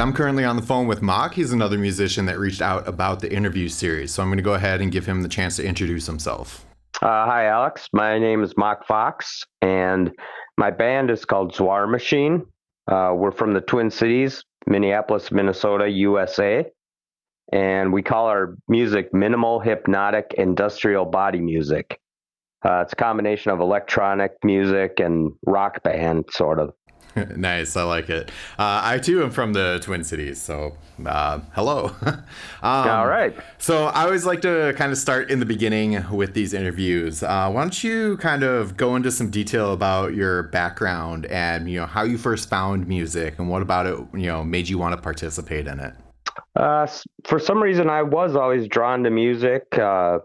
right, I'm currently on the phone with Mach. He's another musician that reached out about the interview series. So I'm going to go ahead and give him the chance to introduce himself. Uh, hi, Alex. My name is Mach Fox, and my band is called Zwar Machine. Uh, we're from the Twin Cities, Minneapolis, Minnesota, USA. And we call our music minimal hypnotic industrial body music. Uh, it's a combination of electronic music and rock band, sort of. nice, I like it. Uh, I too am from the Twin Cities, so uh, hello. um, All right. So I always like to kind of start in the beginning with these interviews. Uh, why don't you kind of go into some detail about your background and you know how you first found music and what about it you know made you want to participate in it? Uh, for some reason, I was always drawn to music. Uh,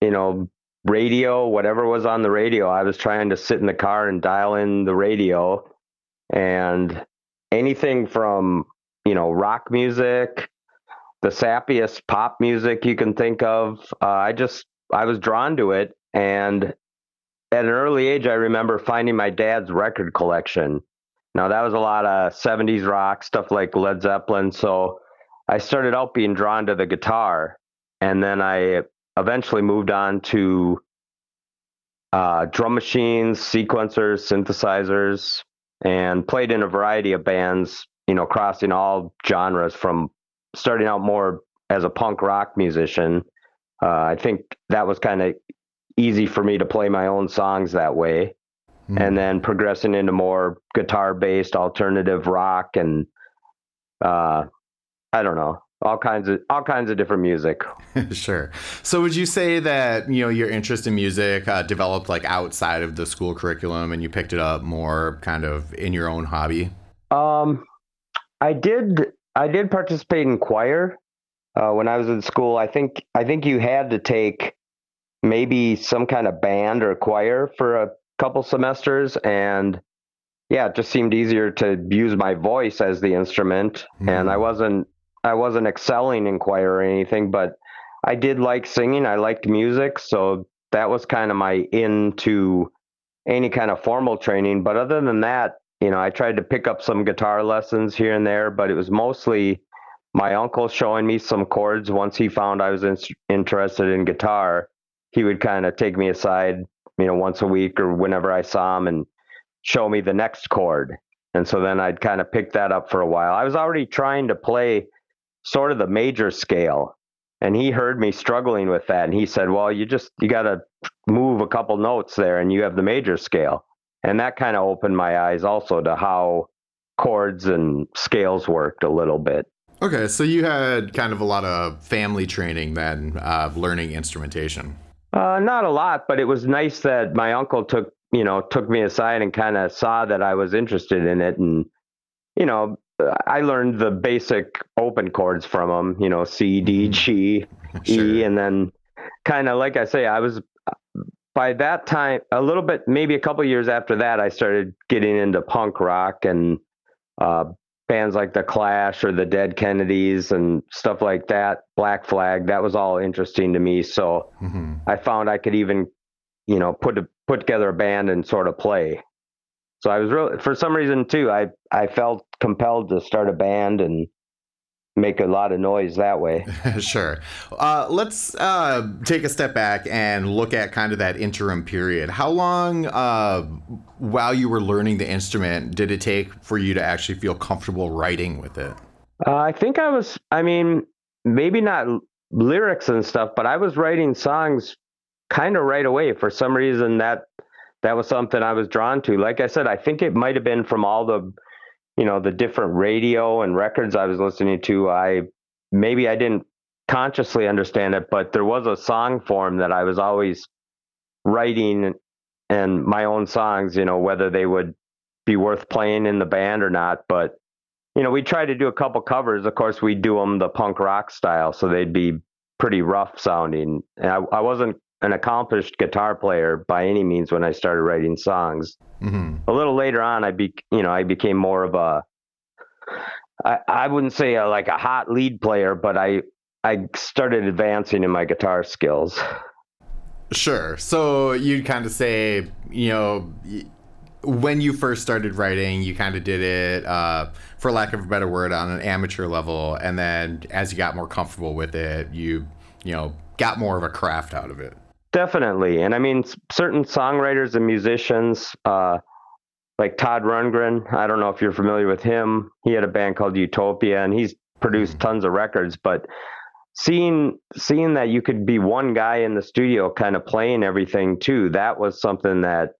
you know, radio, whatever was on the radio, I was trying to sit in the car and dial in the radio and anything from you know rock music the sappiest pop music you can think of uh, i just i was drawn to it. And at an early age i remember finding my dad's record collection. Now that was a lot of 70s rock stuff like led zeppelin. So i started out being drawn to the guitar. And then i eventually moved on to uh, drum machines sequencers synthesizers and played in a variety of bands, you know, crossing all genres from starting out more as a punk rock musician. Uh, I think that was kind of easy for me to play my own songs that way. Mm. And then progressing into more guitar based alternative rock and uh, I don't know, all kinds of all kinds of different music. sure. So would you say that you know your interest in music uh, developed like outside of the school curriculum, and you picked it up more kind of in your own hobby? Um, I did. I did participate in choir uh, when I was in school. I think I think you had to take maybe some kind of band or choir for a couple semesters, and yeah, it just seemed easier to use my voice as the instrument, mm-hmm. and I wasn't I wasn't excelling in choir or anything, but I did like singing. I liked music, so that was kind of my into any kind of formal training. But other than that, you know, I tried to pick up some guitar lessons here and there, but it was mostly my uncle showing me some chords. Once he found I was in, interested in guitar, he would kind of take me aside, you know, once a week or whenever I saw him and show me the next chord. And so then I'd kind of pick that up for a while. I was already trying to play sort of the major scale. And he heard me struggling with that. And he said, Well, you just, you got to move a couple notes there and you have the major scale. And that kind of opened my eyes also to how chords and scales worked a little bit. Okay, so you had kind of a lot of family training then, uh, learning instrumentation. Uh, not a lot, but it was nice that my uncle took you know took me aside and kind of saw that I was interested in it, and you know I learned the basic open chords from him, you know, C, D, mm-hmm. Sure. E, and then kind of like I say, I was by that time a little bit, maybe a couple years after that, I started getting into punk rock and uh, bands like the Clash or the Dead Kennedys and stuff like that. Black Flag, that was all interesting to me. So mm-hmm. I found I could even, you know, put a, put together a band and sort of play. So I was really, for some reason too, I I felt compelled to start a band and make a lot of noise that way. sure. Uh, let's uh, take a step back and look at kind of that interim period. How long, uh, while you were learning the instrument, did it take for you to actually feel comfortable writing with it? Uh, I think I was, I mean, maybe not lyrics and stuff, but I was writing songs kind of right away. For some reason, that that was something I was drawn to. Like I said, I think it might have been from all the you know the different radio and records I was listening to, I maybe I didn't consciously understand it, but there was a song form that I was always writing and my own songs, you know, whether they would be worth playing in the band or not. But, you know, we tried to do a couple covers. Of course, we do them the punk rock style, so they'd be pretty rough sounding. And I, I wasn't an accomplished guitar player by any means when I started writing songs. Mm-hmm. A little later on, I be you know I became more of a I, I wouldn't say a, like a hot lead player, but I I started advancing in my guitar skills. Sure. So you'd kind of say, you know, when you first started writing, you kind of did it, uh, for lack of a better word, on an amateur level, and then as you got more comfortable with it, you you know got more of a craft out of it. Definitely, and I mean, certain songwriters and musicians, uh, like Todd Rundgren. I don't know if you're familiar with him. He had a band called Utopia, and he's produced mm-hmm. tons of records. But seeing seeing that you could be one guy in the studio, kind of playing everything too, that was something that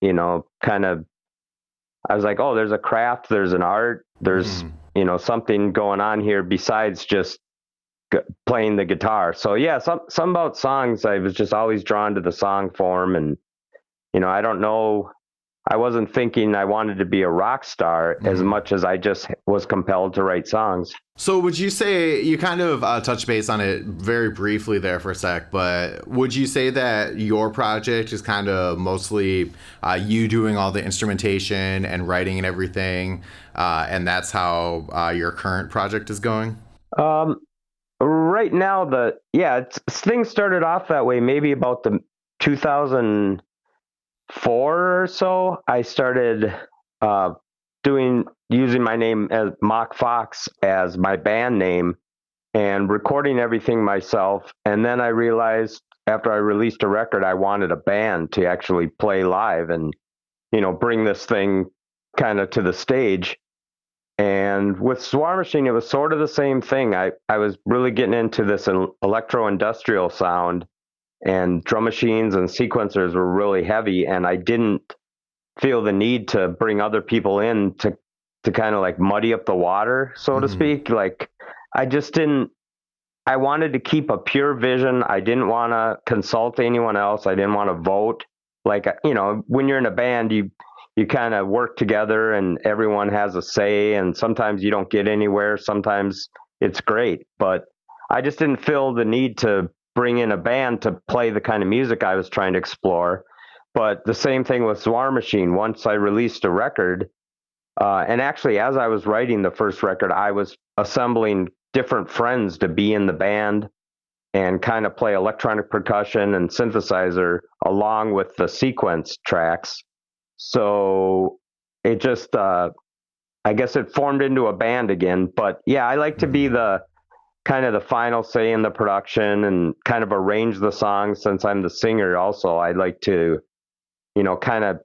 you know, kind of. I was like, oh, there's a craft, there's an art, there's mm. you know something going on here besides just playing the guitar. So yeah, some some about songs. I was just always drawn to the song form, and you know, I don't know. I wasn't thinking I wanted to be a rock star mm-hmm. as much as I just was compelled to write songs. So, would you say you kind of uh, touched base on it very briefly there for a sec, but would you say that your project is kind of mostly uh, you doing all the instrumentation and writing and everything, uh, and that's how uh, your current project is going? Um, right now the yeah things started off that way maybe about the 2004 or so i started uh, doing using my name as mach fox as my band name and recording everything myself. And then i realized after i released a record i wanted a band to actually play live and you know bring this thing kind of to the stage and with Zwar Machine, it was sort of the same thing. I, I was really getting into this electro industrial sound, and drum machines and sequencers were really heavy. And I didn't feel the need to bring other people in to to kind of like muddy up the water, so mm-hmm. to speak. Like I just didn't. I wanted to keep a pure vision. I didn't want to consult anyone else. I didn't want to vote. Like you know, when you're in a band, you you kind of work together and everyone has a say and sometimes you don't get anywhere sometimes it's great. But i just didn't feel the need to bring in a band to play the kind of music i was trying to explore. But the same thing with zwar machine. Once i released a record uh, and actually as i was writing the first record i was assembling different friends to be in the band and kind of play electronic percussion and synthesizer along with the sequence tracks so it just, uh, I guess it formed into a band again. But yeah, I like to be mm-hmm. the kind of the final say in the production and kind of arrange the songs since I'm the singer also. I like to, you know, kind of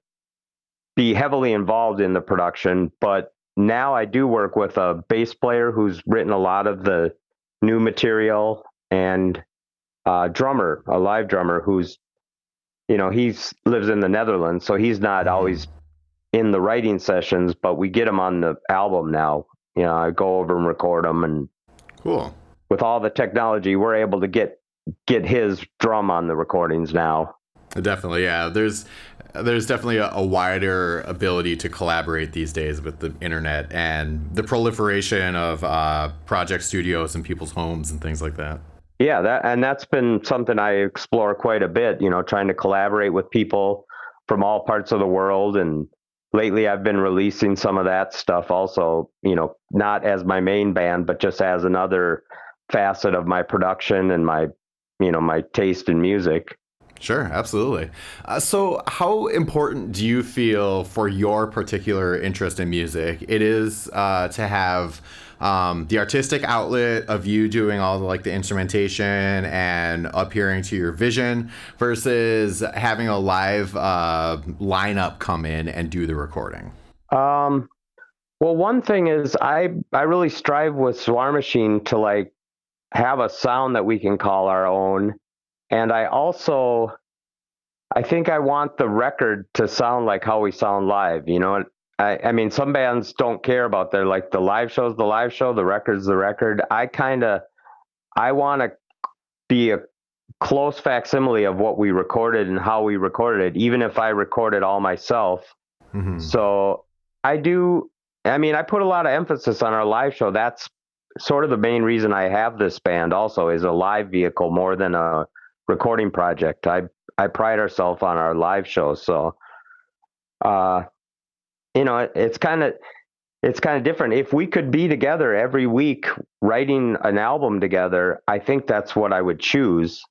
be heavily involved in the production. But now I do work with a bass player who's written a lot of the new material and a drummer, a live drummer who's you know, he's lives in the Netherlands, so he's not mm-hmm. always in the writing sessions, but we get him on the album now. You know, I go over and record him, and cool. With all the technology, we're able to get get his drum on the recordings now. Definitely, yeah. There's there's definitely a, a, wider ability to collaborate these days with the internet and the proliferation of uh, project studios in people's homes and things like that. Yeah, that and that's been something I explore quite a bit. You know, trying to collaborate with people from all parts of the world, and lately I've been releasing some of that stuff also. You know, not as my main band, but just as another facet of my production and my, you know, my taste in music. Sure, absolutely. Uh, so, how important do you feel for your particular interest in music it is uh, to have um, the artistic outlet of you doing all the like the instrumentation and appearing to your vision versus having a live uh, lineup come in and do the recording? Um, well, one thing is I I really strive with Zwar Machine to like have a sound that we can call our own, and I also I think I want the record to sound like how we sound live. You know, I, I mean, some bands don't care about their like the live show's the live show, the record's the record. I kind of, I want to be a close facsimile of what we recorded and how we recorded it, even if I recorded all myself. Mm-hmm. So I do. I mean, I put a lot of emphasis on our live show. That's sort of the main reason I have this band. Also, is a live vehicle more than a recording project. I I pride ourselves on our live shows. So, uh, you know, it, it's kind of it's kind of different. If we could be together every week writing an album together, I think that's what I would choose.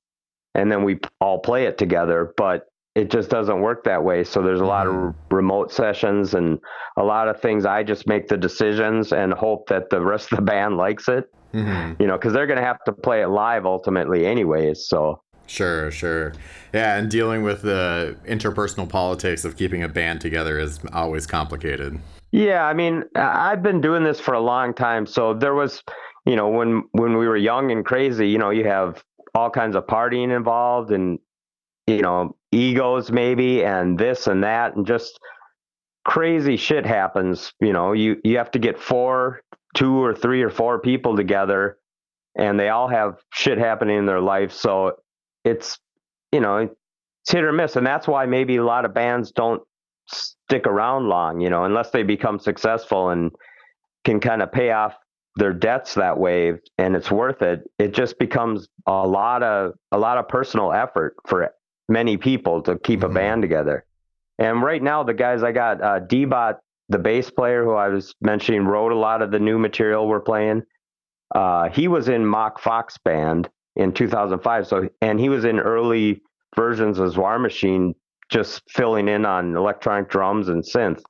And then we all play it together. But it just doesn't work that way. So there's a lot of Mm-hmm. remote sessions and a lot of things. I just make the decisions and hope that the rest of the band likes it. Mhm. You know, because they're going to have to play it live ultimately, anyways. So Sure, sure. Yeah, and dealing with the interpersonal politics of keeping a band together is always complicated. Yeah, I mean, I've been doing this for a long time. So there was, you know, when when we were young and crazy, you know, you have all kinds of partying involved and you know, egos maybe and this and that and just crazy shit happens, you know. You you have to get four, two or three or four people together and they all have shit happening in their life. So it's, you know, it's hit or miss and that's why maybe a lot of bands don't stick around long, you know, unless they become successful and can kind of pay off their debts that way and it's worth it. It just becomes a lot of a lot of personal effort for many people to keep Mhm. a band together. And right now the guys I got uh D-Bot, the bass player who I was mentioning wrote a lot of the new material we're playing. Uh he was in Mach Fox band in 2005 so and he was in early versions of Zwar Machine just filling in on electronic drums and synth.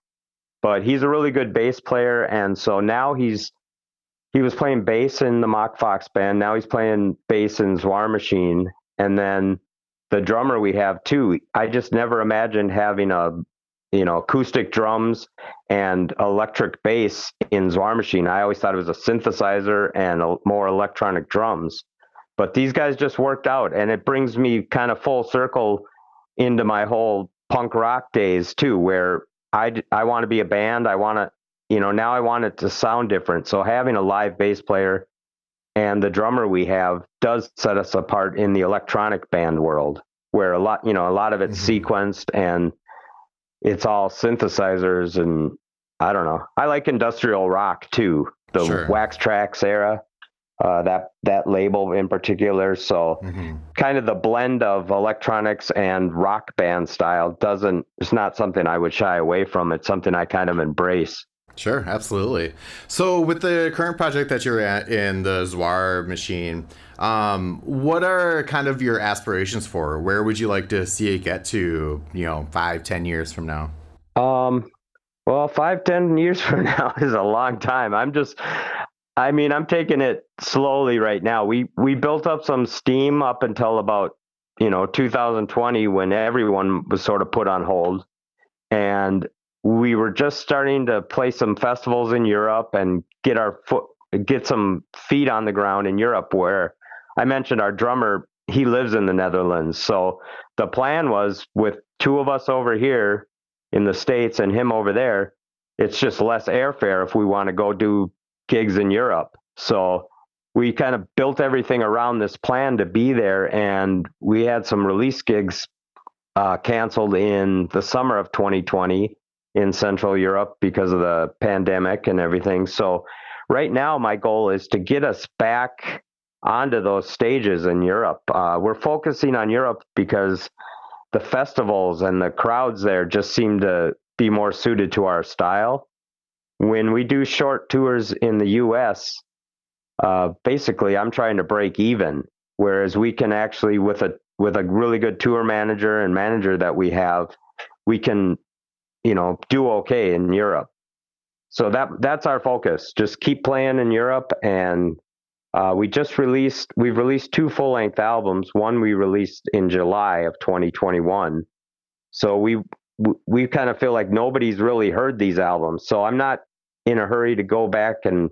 But he's a really good bass player, and so now he's he was playing bass in the Mach Fox band. Now he's playing bass in Zwar Machine, and then the drummer we have too. I just never imagined having a you know acoustic drums and electric bass in Zwar Machine. I always thought it was a synthesizer and a, more electronic drums. But these guys just worked out, and it brings me kind of full circle into my whole punk rock days too, where I, I want to be a band. I want to, you know, now I want it to sound different. So having a live bass player and the drummer we have does set us apart in the electronic band world, where a lot, you know, a lot of it's Mhm. sequenced and it's all synthesizers and I don't know. I like industrial rock too, the Sure. Wax Trax era, uh, that that label in particular. So Mhm. kind of the blend of electronics and rock band style doesn't it's not something I would shy away from. It's something I kind of embrace. Sure, absolutely. So, with the current project that you're at in the Zwar machine, um, what are kind of your aspirations for? Where would you like to see it get to, you know, five, ten years from now? Um well five, ten years from now is a long time. I'm just I mean, I'm taking it slowly right now. We we built up some steam up until about, you know, 2020 when everyone was sort of put on hold. And we were just starting to play some festivals in Europe and get our foot get some feet on the ground in Europe where I mentioned our drummer he lives in the Netherlands. So the plan was with two of us over here in the states and him over there, it's just less airfare if we want to go do gigs in Europe. So we kind of built everything around this plan to be there and we had some release gigs uh, canceled in the summer of 2020 in Central Europe because of the pandemic and everything. So right now, my goal is to get us back onto those stages in Europe. Uh, we're focusing on Europe because the festivals and the crowds there just seem to be more suited to our style. When we do short tours in the US, uh, basically I'm trying to break even, whereas we can actually with a with a really good tour manager and manager that we have, we can, you know, do okay in Europe. So that that's our focus. Just keep playing in Europe, and uh, we just released we've released two full length albums. One we released in July of 2021. So we we kind of feel like nobody's really heard these albums. So I'm not in a hurry to go back and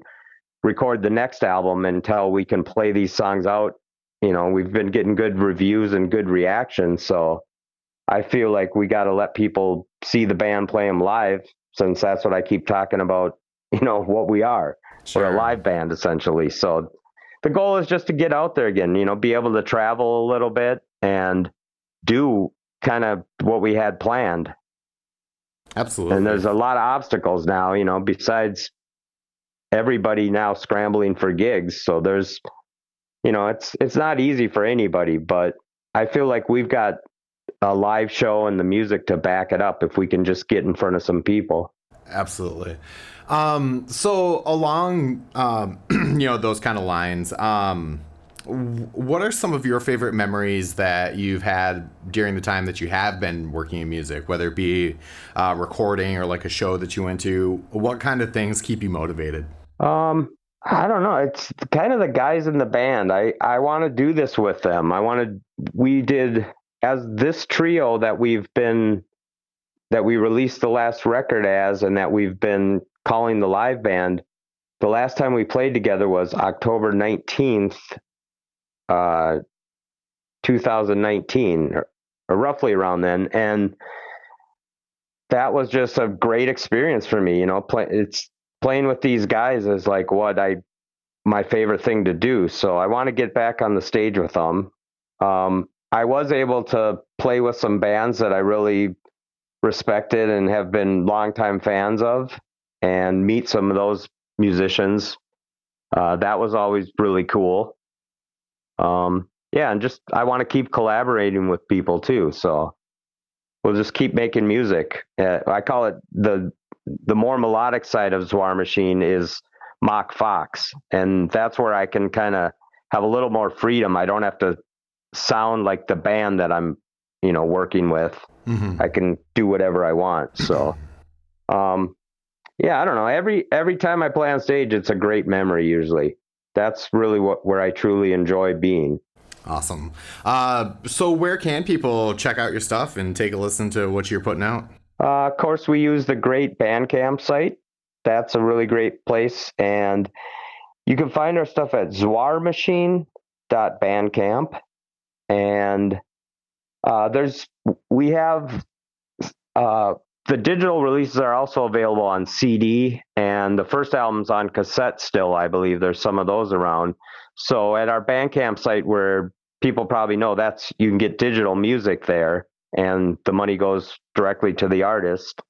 record the next album until we can play these songs out. You know, we've been getting good reviews and good reactions, so I feel like we got to let people see the band play them live, since that's what I keep talking about. You know what we are. We're a live band essentially. So the goal is just to get out there again. You know, be able to travel a little bit and do kind of what we had planned. Absolutely. And there's a lot of obstacles now, you know, besides everybody now scrambling for gigs. So there's, you know, it's it's not easy for anybody, but I feel like we've got a live show and the music to back it up if we can just get in front of some people. Absolutely. Um, so along, um, you know, those kind of lines, um, what are some of your favorite memories that you've had during the time that you have been working in music, whether it be uh, recording or like a show that you went to? What kind of things keep you motivated? Um, I don't know. It's kind of the guys in the band. I I want to do this with them. I want to. We did as this trio that we've been that we released the last record as, and that we've been calling the live band. The last time we played together was October nineteenth, uh, 2019, or, or roughly around then, and that was just a great experience for me. You know, play, it's playing with these guys is like what I my favorite thing to do. So I want to get back on the stage with them. Um, I was able to play with some bands that I really respected and have been longtime fans of, and meet some of those musicians. Uh, that was always really cool. Um, yeah, and just I want to keep collaborating with people too. So we'll just keep making music. Uh, I call it the the more melodic side of Zwar Machine is Mach Fox, and that's where I can kind of have a little more freedom. I don't have to sound like the band that I'm, you know, working with. Mm-hmm. I can do whatever I want. So, um, yeah, I don't know. Every every time I play on stage, it's a great memory. Usually, that's really what where I truly enjoy being. Awesome. Uh, so, where can people check out your stuff and take a listen to what you're putting out? Uh, of course, we use the great Bandcamp site. That's a really great place, and you can find our stuff at zwarmachine.bandcamp. And uh, there's we have uh, the digital releases are also available on CD, and the first album's on cassette still. I believe there's some of those around. So at our Bandcamp site, where people probably know that's you can get digital music there, and the money goes directly to the artist.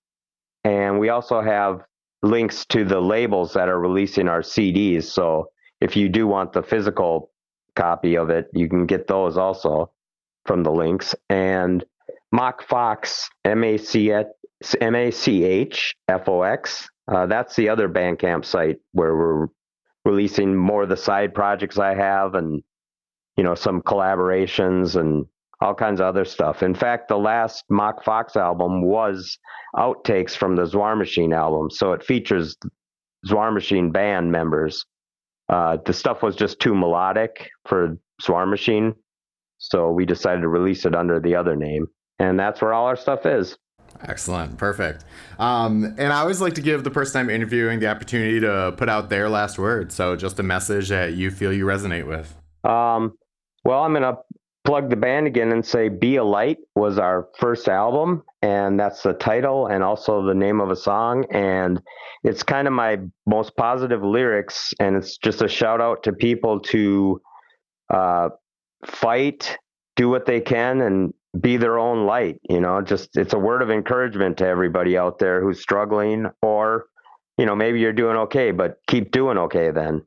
And we also have links to the labels that are releasing our CDs. So if you do want the physical copy of it, you can get those also from the links. And Mach Fox, M A C H F O X, uh, that's the other Bandcamp site where we're releasing more of the side projects I have and, you know, some collaborations and all kinds of other stuff. In fact, the last Mach Fox album was outtakes from the Zwar Machine album, so it features Zwar Machine band members. Uh, the stuff was just too melodic for Zwar Machine, so we decided to release it under the other name, and that's where all our stuff is. Excellent, perfect. Um, and I always like to give the person I'm interviewing the opportunity to put out their last word. So, just a message that you feel you resonate with. Um, well, I'm gonna plug the band again and say Be a Light was our first album, and that's the title and also the name of a song. And it's kind of my most positive lyrics, and it's just a shout out to people to uh, fight, do what they can, and be their own light. You know, just it's a word of encouragement to everybody out there who's struggling, or, you know, maybe you're doing okay, but keep doing okay then.